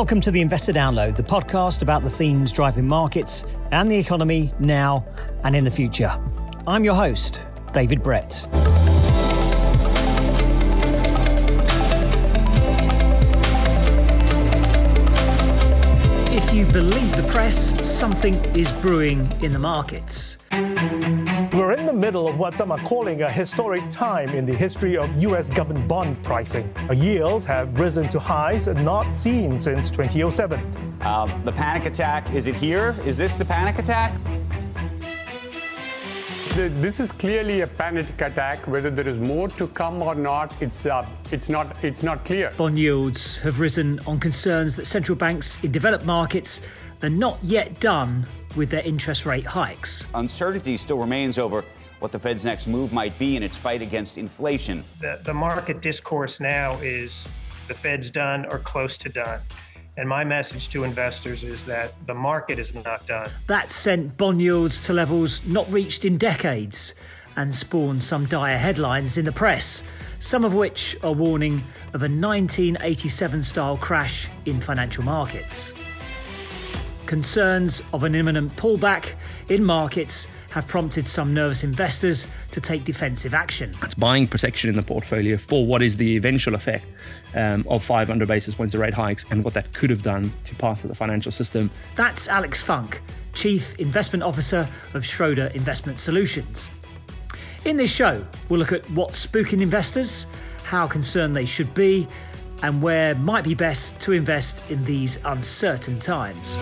Welcome to the Investor Download, the podcast about the themes driving markets and the economy now and in the future. I'm your host, David Brett. If you believe the press, something is brewing in the markets. We're in the middle of what some are calling a historic time in the history of US government bond pricing. Yields have risen to highs not seen since 2007. Uh, the panic attack, is it here? Is this the panic attack? This is clearly a panic attack. Whether there is more to come or not, it's, uh, it's, not, it's not clear. Bond yields have risen on concerns that central banks in developed markets are not yet done with their interest rate hikes. Uncertainty still remains over what the Fed's next move might be in its fight against inflation. The, the market discourse now is the Fed's done or close to done. And my message to investors is that the market is not done. That sent bond yields to levels not reached in decades and spawned some dire headlines in the press, some of which are warning of a 1987 style crash in financial markets. Concerns of an imminent pullback in markets have prompted some nervous investors to take defensive action. It's buying protection in the portfolio for what is the eventual effect um, of 500 basis points of rate hikes and what that could have done to parts of the financial system. That's Alex Funk, Chief Investment Officer of Schroder Investment Solutions. In this show, we'll look at what's spooking investors, how concerned they should be, and where might be best to invest in these uncertain times.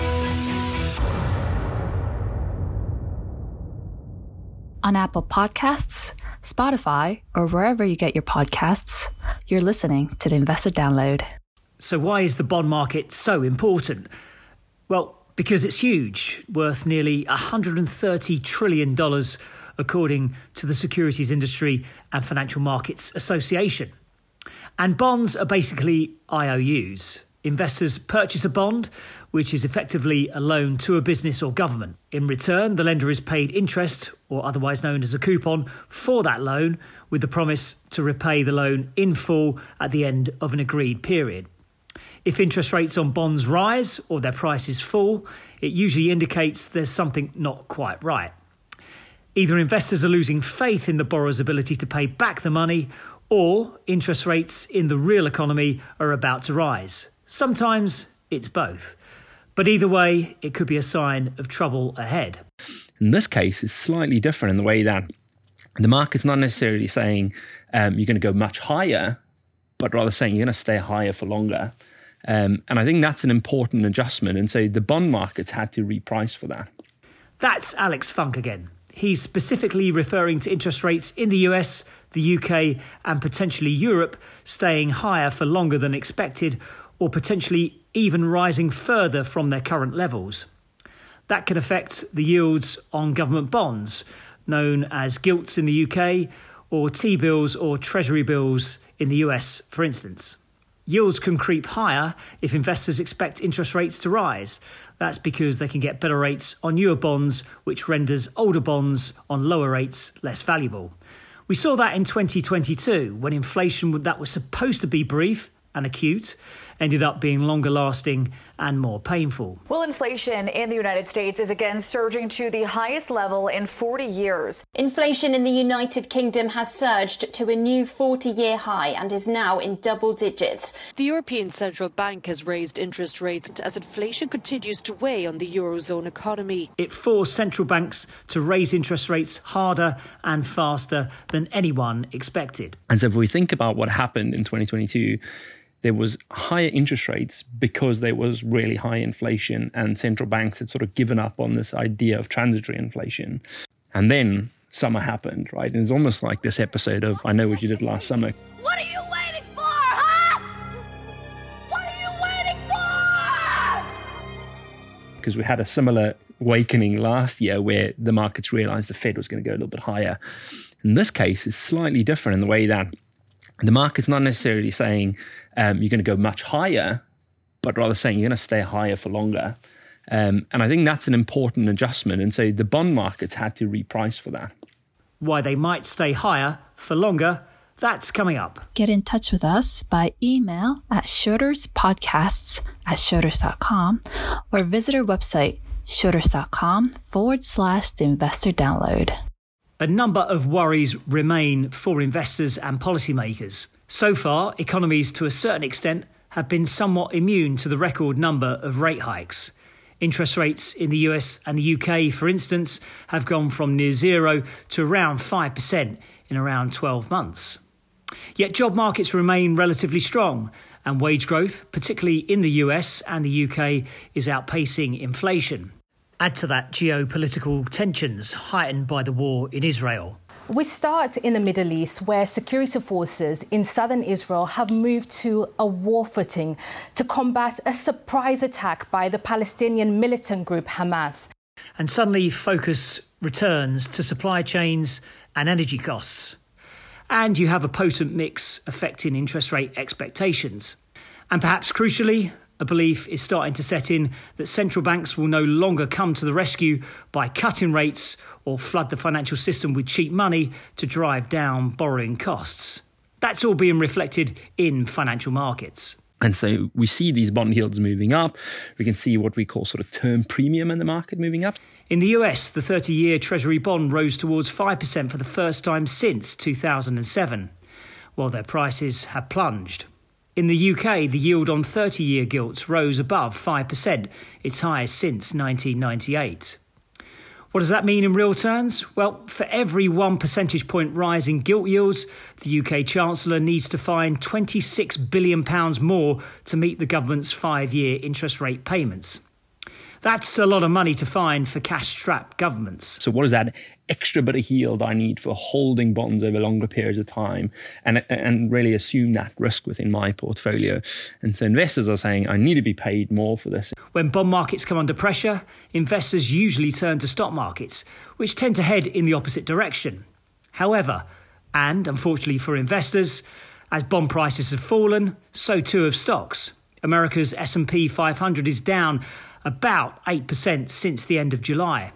on Apple Podcasts, Spotify, or wherever you get your podcasts, you're listening to the Investor Download. So, why is the bond market so important? Well, because it's huge, worth nearly $130 trillion, according to the Securities Industry and Financial Markets Association. And bonds are basically IOUs. Investors purchase a bond, which is effectively a loan to a business or government. In return, the lender is paid interest, or otherwise known as a coupon, for that loan, with the promise to repay the loan in full at the end of an agreed period. If interest rates on bonds rise or their prices fall, it usually indicates there's something not quite right. Either investors are losing faith in the borrower's ability to pay back the money, or interest rates in the real economy are about to rise. Sometimes it's both. But either way, it could be a sign of trouble ahead. In this case, it's slightly different in the way that the market's not necessarily saying um, you're going to go much higher, but rather saying you're going to stay higher for longer. Um, and I think that's an important adjustment. And so the bond markets had to reprice for that. That's Alex Funk again. He's specifically referring to interest rates in the US, the UK, and potentially Europe staying higher for longer than expected, or potentially even rising further from their current levels. That could affect the yields on government bonds, known as gilts in the UK, or T bills or Treasury bills in the US, for instance. Yields can creep higher if investors expect interest rates to rise. That's because they can get better rates on newer bonds, which renders older bonds on lower rates less valuable. We saw that in 2022 when inflation that was supposed to be brief and acute ended up being longer lasting and more painful. Well, inflation in the United States is again surging to the highest level in 40 years. Inflation in the United Kingdom has surged to a new 40 year high and is now in double digits. The European Central Bank has raised interest rates as inflation continues to weigh on the Eurozone economy. It forced central banks to raise interest rates harder and faster than anyone expected. And so, if we think about what happened in 2022, there was higher interest rates because there was really high inflation and central banks had sort of given up on this idea of transitory inflation. And then summer happened, right? And it's almost like this episode of I Know What You Did Last Summer. What are you waiting for, huh? What are you waiting for? Because we had a similar awakening last year where the markets realized the Fed was going to go a little bit higher. In this case, it's slightly different in the way that the market's not necessarily saying um, you're going to go much higher, but rather saying you're going to stay higher for longer. Um, and I think that's an important adjustment. And so the bond markets had to reprice for that. Why they might stay higher for longer, That's coming up. Get in touch with us by email at schroderspodcasts at schroders.com or visit our website, schroders.com forward slash the investor download. A number of worries remain for investors and policymakers. So far, economies to a certain extent have been somewhat immune to the record number of rate hikes. Interest rates in the US and the UK, for instance, have gone from near zero to around 5% in around 12 months. Yet job markets remain relatively strong, and wage growth, particularly in the US and the UK, is outpacing inflation. Add to that geopolitical tensions heightened by the war in Israel. We start in the Middle East, where security forces in southern Israel have moved to a war footing to combat a surprise attack by the Palestinian militant group Hamas. And suddenly, focus returns to supply chains and energy costs. And you have a potent mix affecting interest rate expectations. And perhaps crucially, a belief is starting to set in that central banks will no longer come to the rescue by cutting rates or flood the financial system with cheap money to drive down borrowing costs. That's all being reflected in financial markets. And so we see these bond yields moving up. We can see what we call sort of term premium in the market moving up. In the US, the 30 year Treasury bond rose towards 5% for the first time since 2007, while their prices have plunged. In the UK, the yield on 30 year gilts rose above 5%, its highest since 1998. What does that mean in real terms? Well, for every one percentage point rise in gilt yields, the UK Chancellor needs to find £26 billion more to meet the government's five year interest rate payments. That's a lot of money to find for cash strapped governments. So, what is that extra bit of yield I need for holding bonds over longer periods of time and, and really assume that risk within my portfolio? And so, investors are saying, I need to be paid more for this. When bond markets come under pressure, investors usually turn to stock markets, which tend to head in the opposite direction. However, and unfortunately for investors, as bond prices have fallen, so too have stocks. America's S&P 500 is down about 8% since the end of July.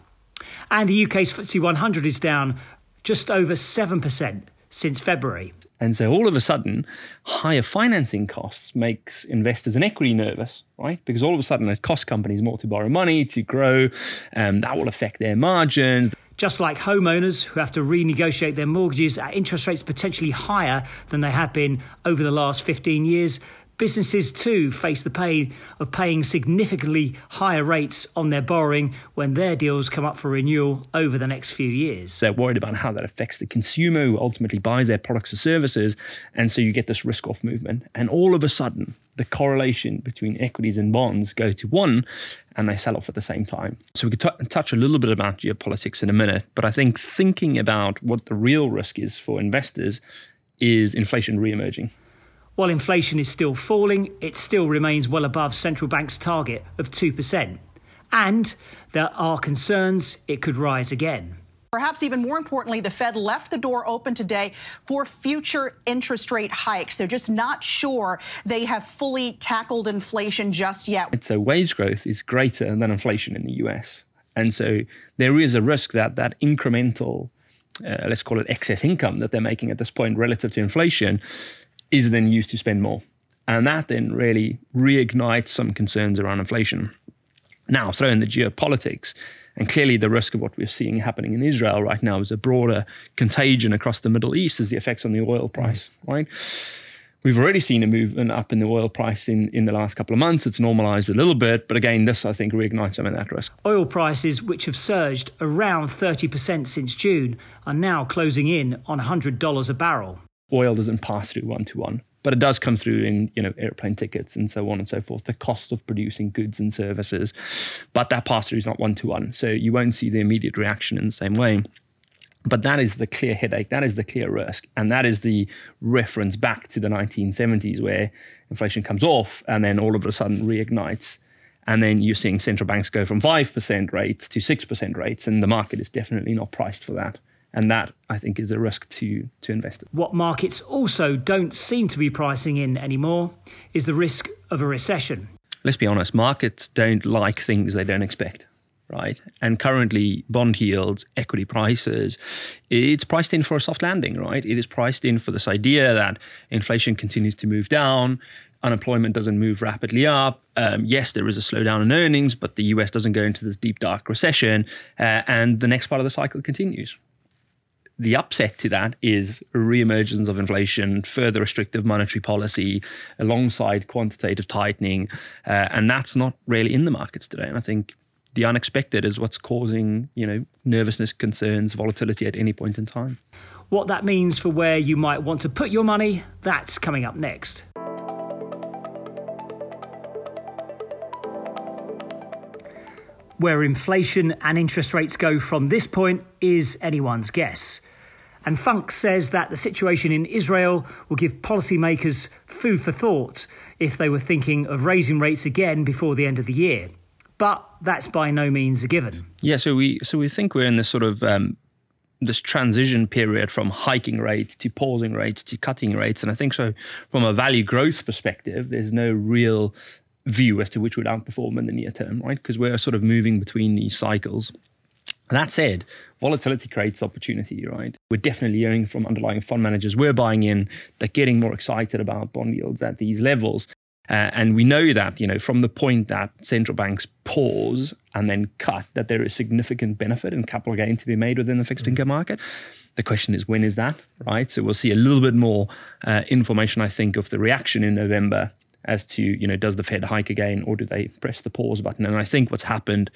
And the UK's FTSE 100 is down just over 7% since February. And so all of a sudden, higher financing costs makes investors and equity nervous, right? Because all of a sudden it costs companies more to borrow money, to grow, and um, that will affect their margins. Just like homeowners who have to renegotiate their mortgages at interest rates potentially higher than they have been over the last 15 years, Businesses too face the pain of paying significantly higher rates on their borrowing when their deals come up for renewal over the next few years. They're worried about how that affects the consumer who ultimately buys their products or services. And so you get this risk off movement. And all of a sudden, the correlation between equities and bonds go to one and they sell off at the same time. So we could t- touch a little bit about geopolitics in a minute, but I think thinking about what the real risk is for investors is inflation re-emerging. While inflation is still falling, it still remains well above central bank's target of 2%. And there are concerns it could rise again. Perhaps even more importantly, the Fed left the door open today for future interest rate hikes. They're just not sure they have fully tackled inflation just yet. So wage growth is greater than inflation in the US. And so there is a risk that that incremental, uh, let's call it excess income that they're making at this point relative to inflation, is then used to spend more. And that then really reignites some concerns around inflation. Now, throw in the geopolitics, and clearly the risk of what we're seeing happening in Israel right now is a broader contagion across the Middle East as the effects on the oil price, mm. right? We've already seen a movement up in the oil price in, in the last couple of months. It's normalized a little bit, but again, this I think reignites some of that risk. Oil prices, which have surged around 30% since June, are now closing in on $100 a barrel oil doesn't pass through one to one, but it does come through in you know airplane tickets and so on and so forth. The cost of producing goods and services, but that pass through is not one to one, so you won't see the immediate reaction in the same way. But that is the clear headache. That is the clear risk, and that is the reference back to the 1970s, where inflation comes off and then all of a sudden reignites. And then you're seeing central banks go from 5% rates to 6% rates, and the market is definitely not priced for that. And that, I think, is a risk to, to investors. What markets also don't seem to be pricing in anymore is the risk of a recession. Let's be honest, markets don't like things they don't expect, right? And currently, bond yields, equity prices, it's priced in for a soft landing, right? It is priced in for this idea that inflation continues to move down, unemployment doesn't move rapidly up. Um, yes, there is a slowdown in earnings, but the US doesn't go into this deep, dark recession, uh, and the next part of the cycle continues. The upset to that is reemergence of inflation, further restrictive monetary policy, alongside quantitative tightening, uh, and that's not really in the markets today. And I think the unexpected is what's causing, you know, nervousness, concerns, volatility at any point in time. What that means for where you might want to put your money, that's coming up next. Where inflation and interest rates go from this point is anyone's guess. And Funk says that the situation in Israel will give policymakers food for thought if they were thinking of raising rates again before the end of the year but that's by no means a given. Yeah, so we so we think we're in this sort of um, this transition period from hiking rates to pausing rates to cutting rates, and I think so from a value growth perspective, there's no real view as to which would outperform in the near term, right? Because we're sort of moving between these cycles. That said, volatility creates opportunity, right? We're definitely hearing from underlying fund managers. We're buying in. They're getting more excited about bond yields at these levels. Uh, and we know that, you know, from the point that central banks pause and then cut, that there is significant benefit and capital gain to be made within the fixed income market. The question is, when is that, right? So we'll see a little bit more uh, information, I think, of the reaction in November as to, you know, does the Fed hike again or do they press the pause button? And I think what's happened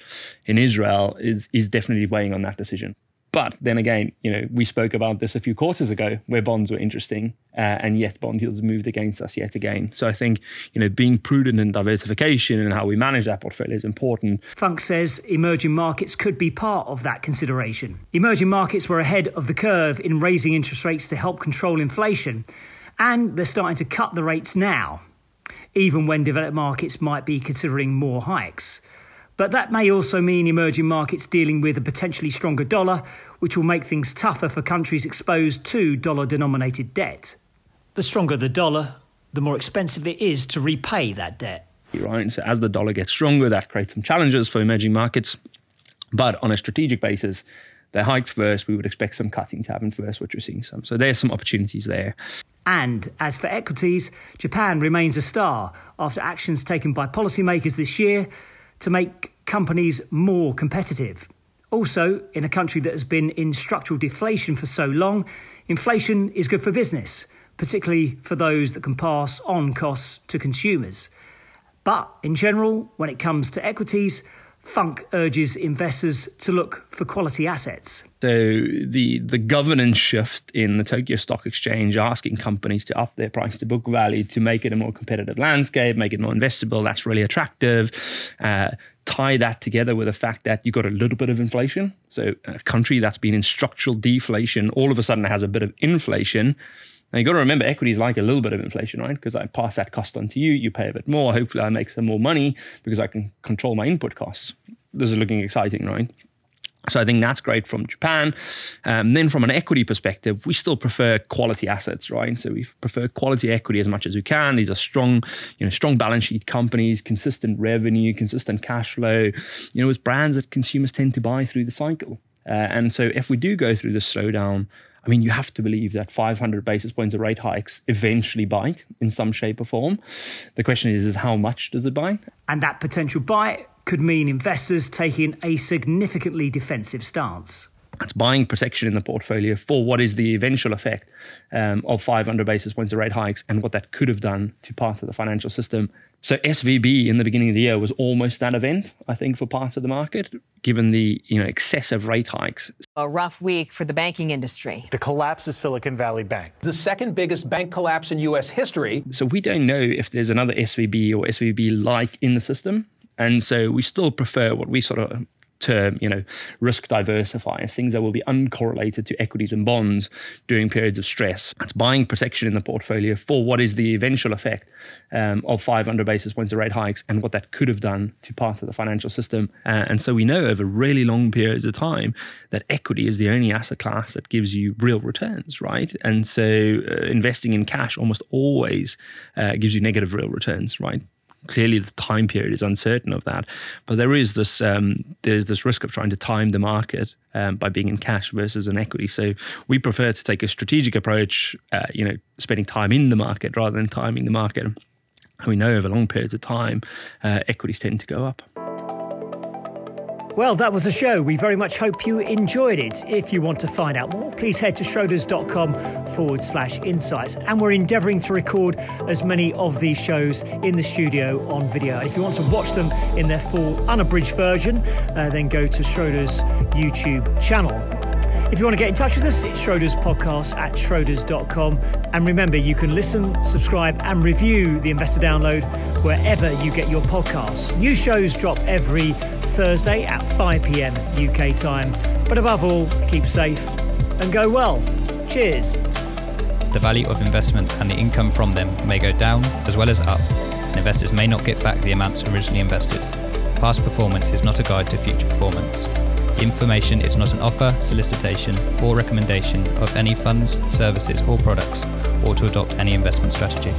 in Israel is is definitely weighing on that decision. But then again, you know, we spoke about this a few quarters ago where bonds were interesting, uh, and yet bond yields moved against us yet again. So I think, you know, being prudent in diversification and how we manage that portfolio is important. Funk says emerging markets could be part of that consideration. Emerging markets were ahead of the curve in raising interest rates to help control inflation, and they're starting to cut the rates now, even when developed markets might be considering more hikes. But that may also mean emerging markets dealing with a potentially stronger dollar, which will make things tougher for countries exposed to dollar denominated debt. The stronger the dollar, the more expensive it is to repay that debt. Right. So as the dollar gets stronger, that creates some challenges for emerging markets. But on a strategic basis, they hiked first. We would expect some cutting to happen first, which we're seeing some. So there's some opportunities there. And as for equities, Japan remains a star after actions taken by policymakers this year to make companies more competitive. Also, in a country that has been in structural deflation for so long, inflation is good for business, particularly for those that can pass on costs to consumers. But in general, when it comes to equities, Funk urges investors to look for quality assets. So the the governance shift in the Tokyo Stock Exchange, asking companies to up their price to book value to make it a more competitive landscape, make it more investable, that's really attractive. Uh, tie that together with the fact that you got a little bit of inflation. So a country that's been in structural deflation all of a sudden has a bit of inflation now, you've got to remember equity is like a little bit of inflation, right? Because I pass that cost on to you, you pay a bit more. Hopefully, I make some more money because I can control my input costs. This is looking exciting, right? So I think that's great from Japan. Um, then from an equity perspective, we still prefer quality assets, right? So we prefer quality equity as much as we can. These are strong, you know, strong balance sheet companies, consistent revenue, consistent cash flow, you know, with brands that consumers tend to buy through the cycle. Uh, and so if we do go through this slowdown, I mean, you have to believe that 500 basis points of rate hikes eventually bite in some shape or form. The question is, is how much does it bite? And that potential bite could mean investors taking a significantly defensive stance. That's buying protection in the portfolio for what is the eventual effect um, of 500 basis points of rate hikes and what that could have done to parts of the financial system. So SVB in the beginning of the year was almost that event, I think, for parts of the market, given the you know excessive rate hikes. A rough week for the banking industry. The collapse of Silicon Valley Bank, the second biggest bank collapse in U.S. history. So we don't know if there's another SVB or SVB like in the system. And so we still prefer what we sort of term, you know, risk diversifiers, things that will be uncorrelated to equities and bonds during periods of stress. It's buying protection in the portfolio for what is the eventual effect um, of 500 basis points of rate hikes and what that could have done to parts of the financial system. Uh, and so we know over really long periods of time that equity is the only asset class that gives you real returns, right? And so uh, investing in cash almost always uh, gives you negative real returns, right? Clearly the time period is uncertain of that. But there is this um, there's this risk of trying to time the market um, by being in cash versus an equity. So we prefer to take a strategic approach, uh, you know, spending time in the market rather than timing the market. And we know over long periods of time, uh, equities tend to go up. Well, that was a show. We very much hope you enjoyed it. If you want to find out more, please head to schroders.com forward slash insights. And we're endeavouring to record as many of these shows in the studio on video. If you want to watch them in their full unabridged version, uh, then go to Schroders YouTube channel. If you want to get in touch with us, it's Schroders Podcast at Schroders.com. And remember, you can listen, subscribe, and review the Investor Download wherever you get your podcasts. New shows drop every Thursday at 5 pm UK time. But above all, keep safe and go well. Cheers. The value of investments and the income from them may go down as well as up, investors may not get back the amounts originally invested. Past performance is not a guide to future performance. The information is not an offer, solicitation, or recommendation of any funds, services, or products, or to adopt any investment strategy.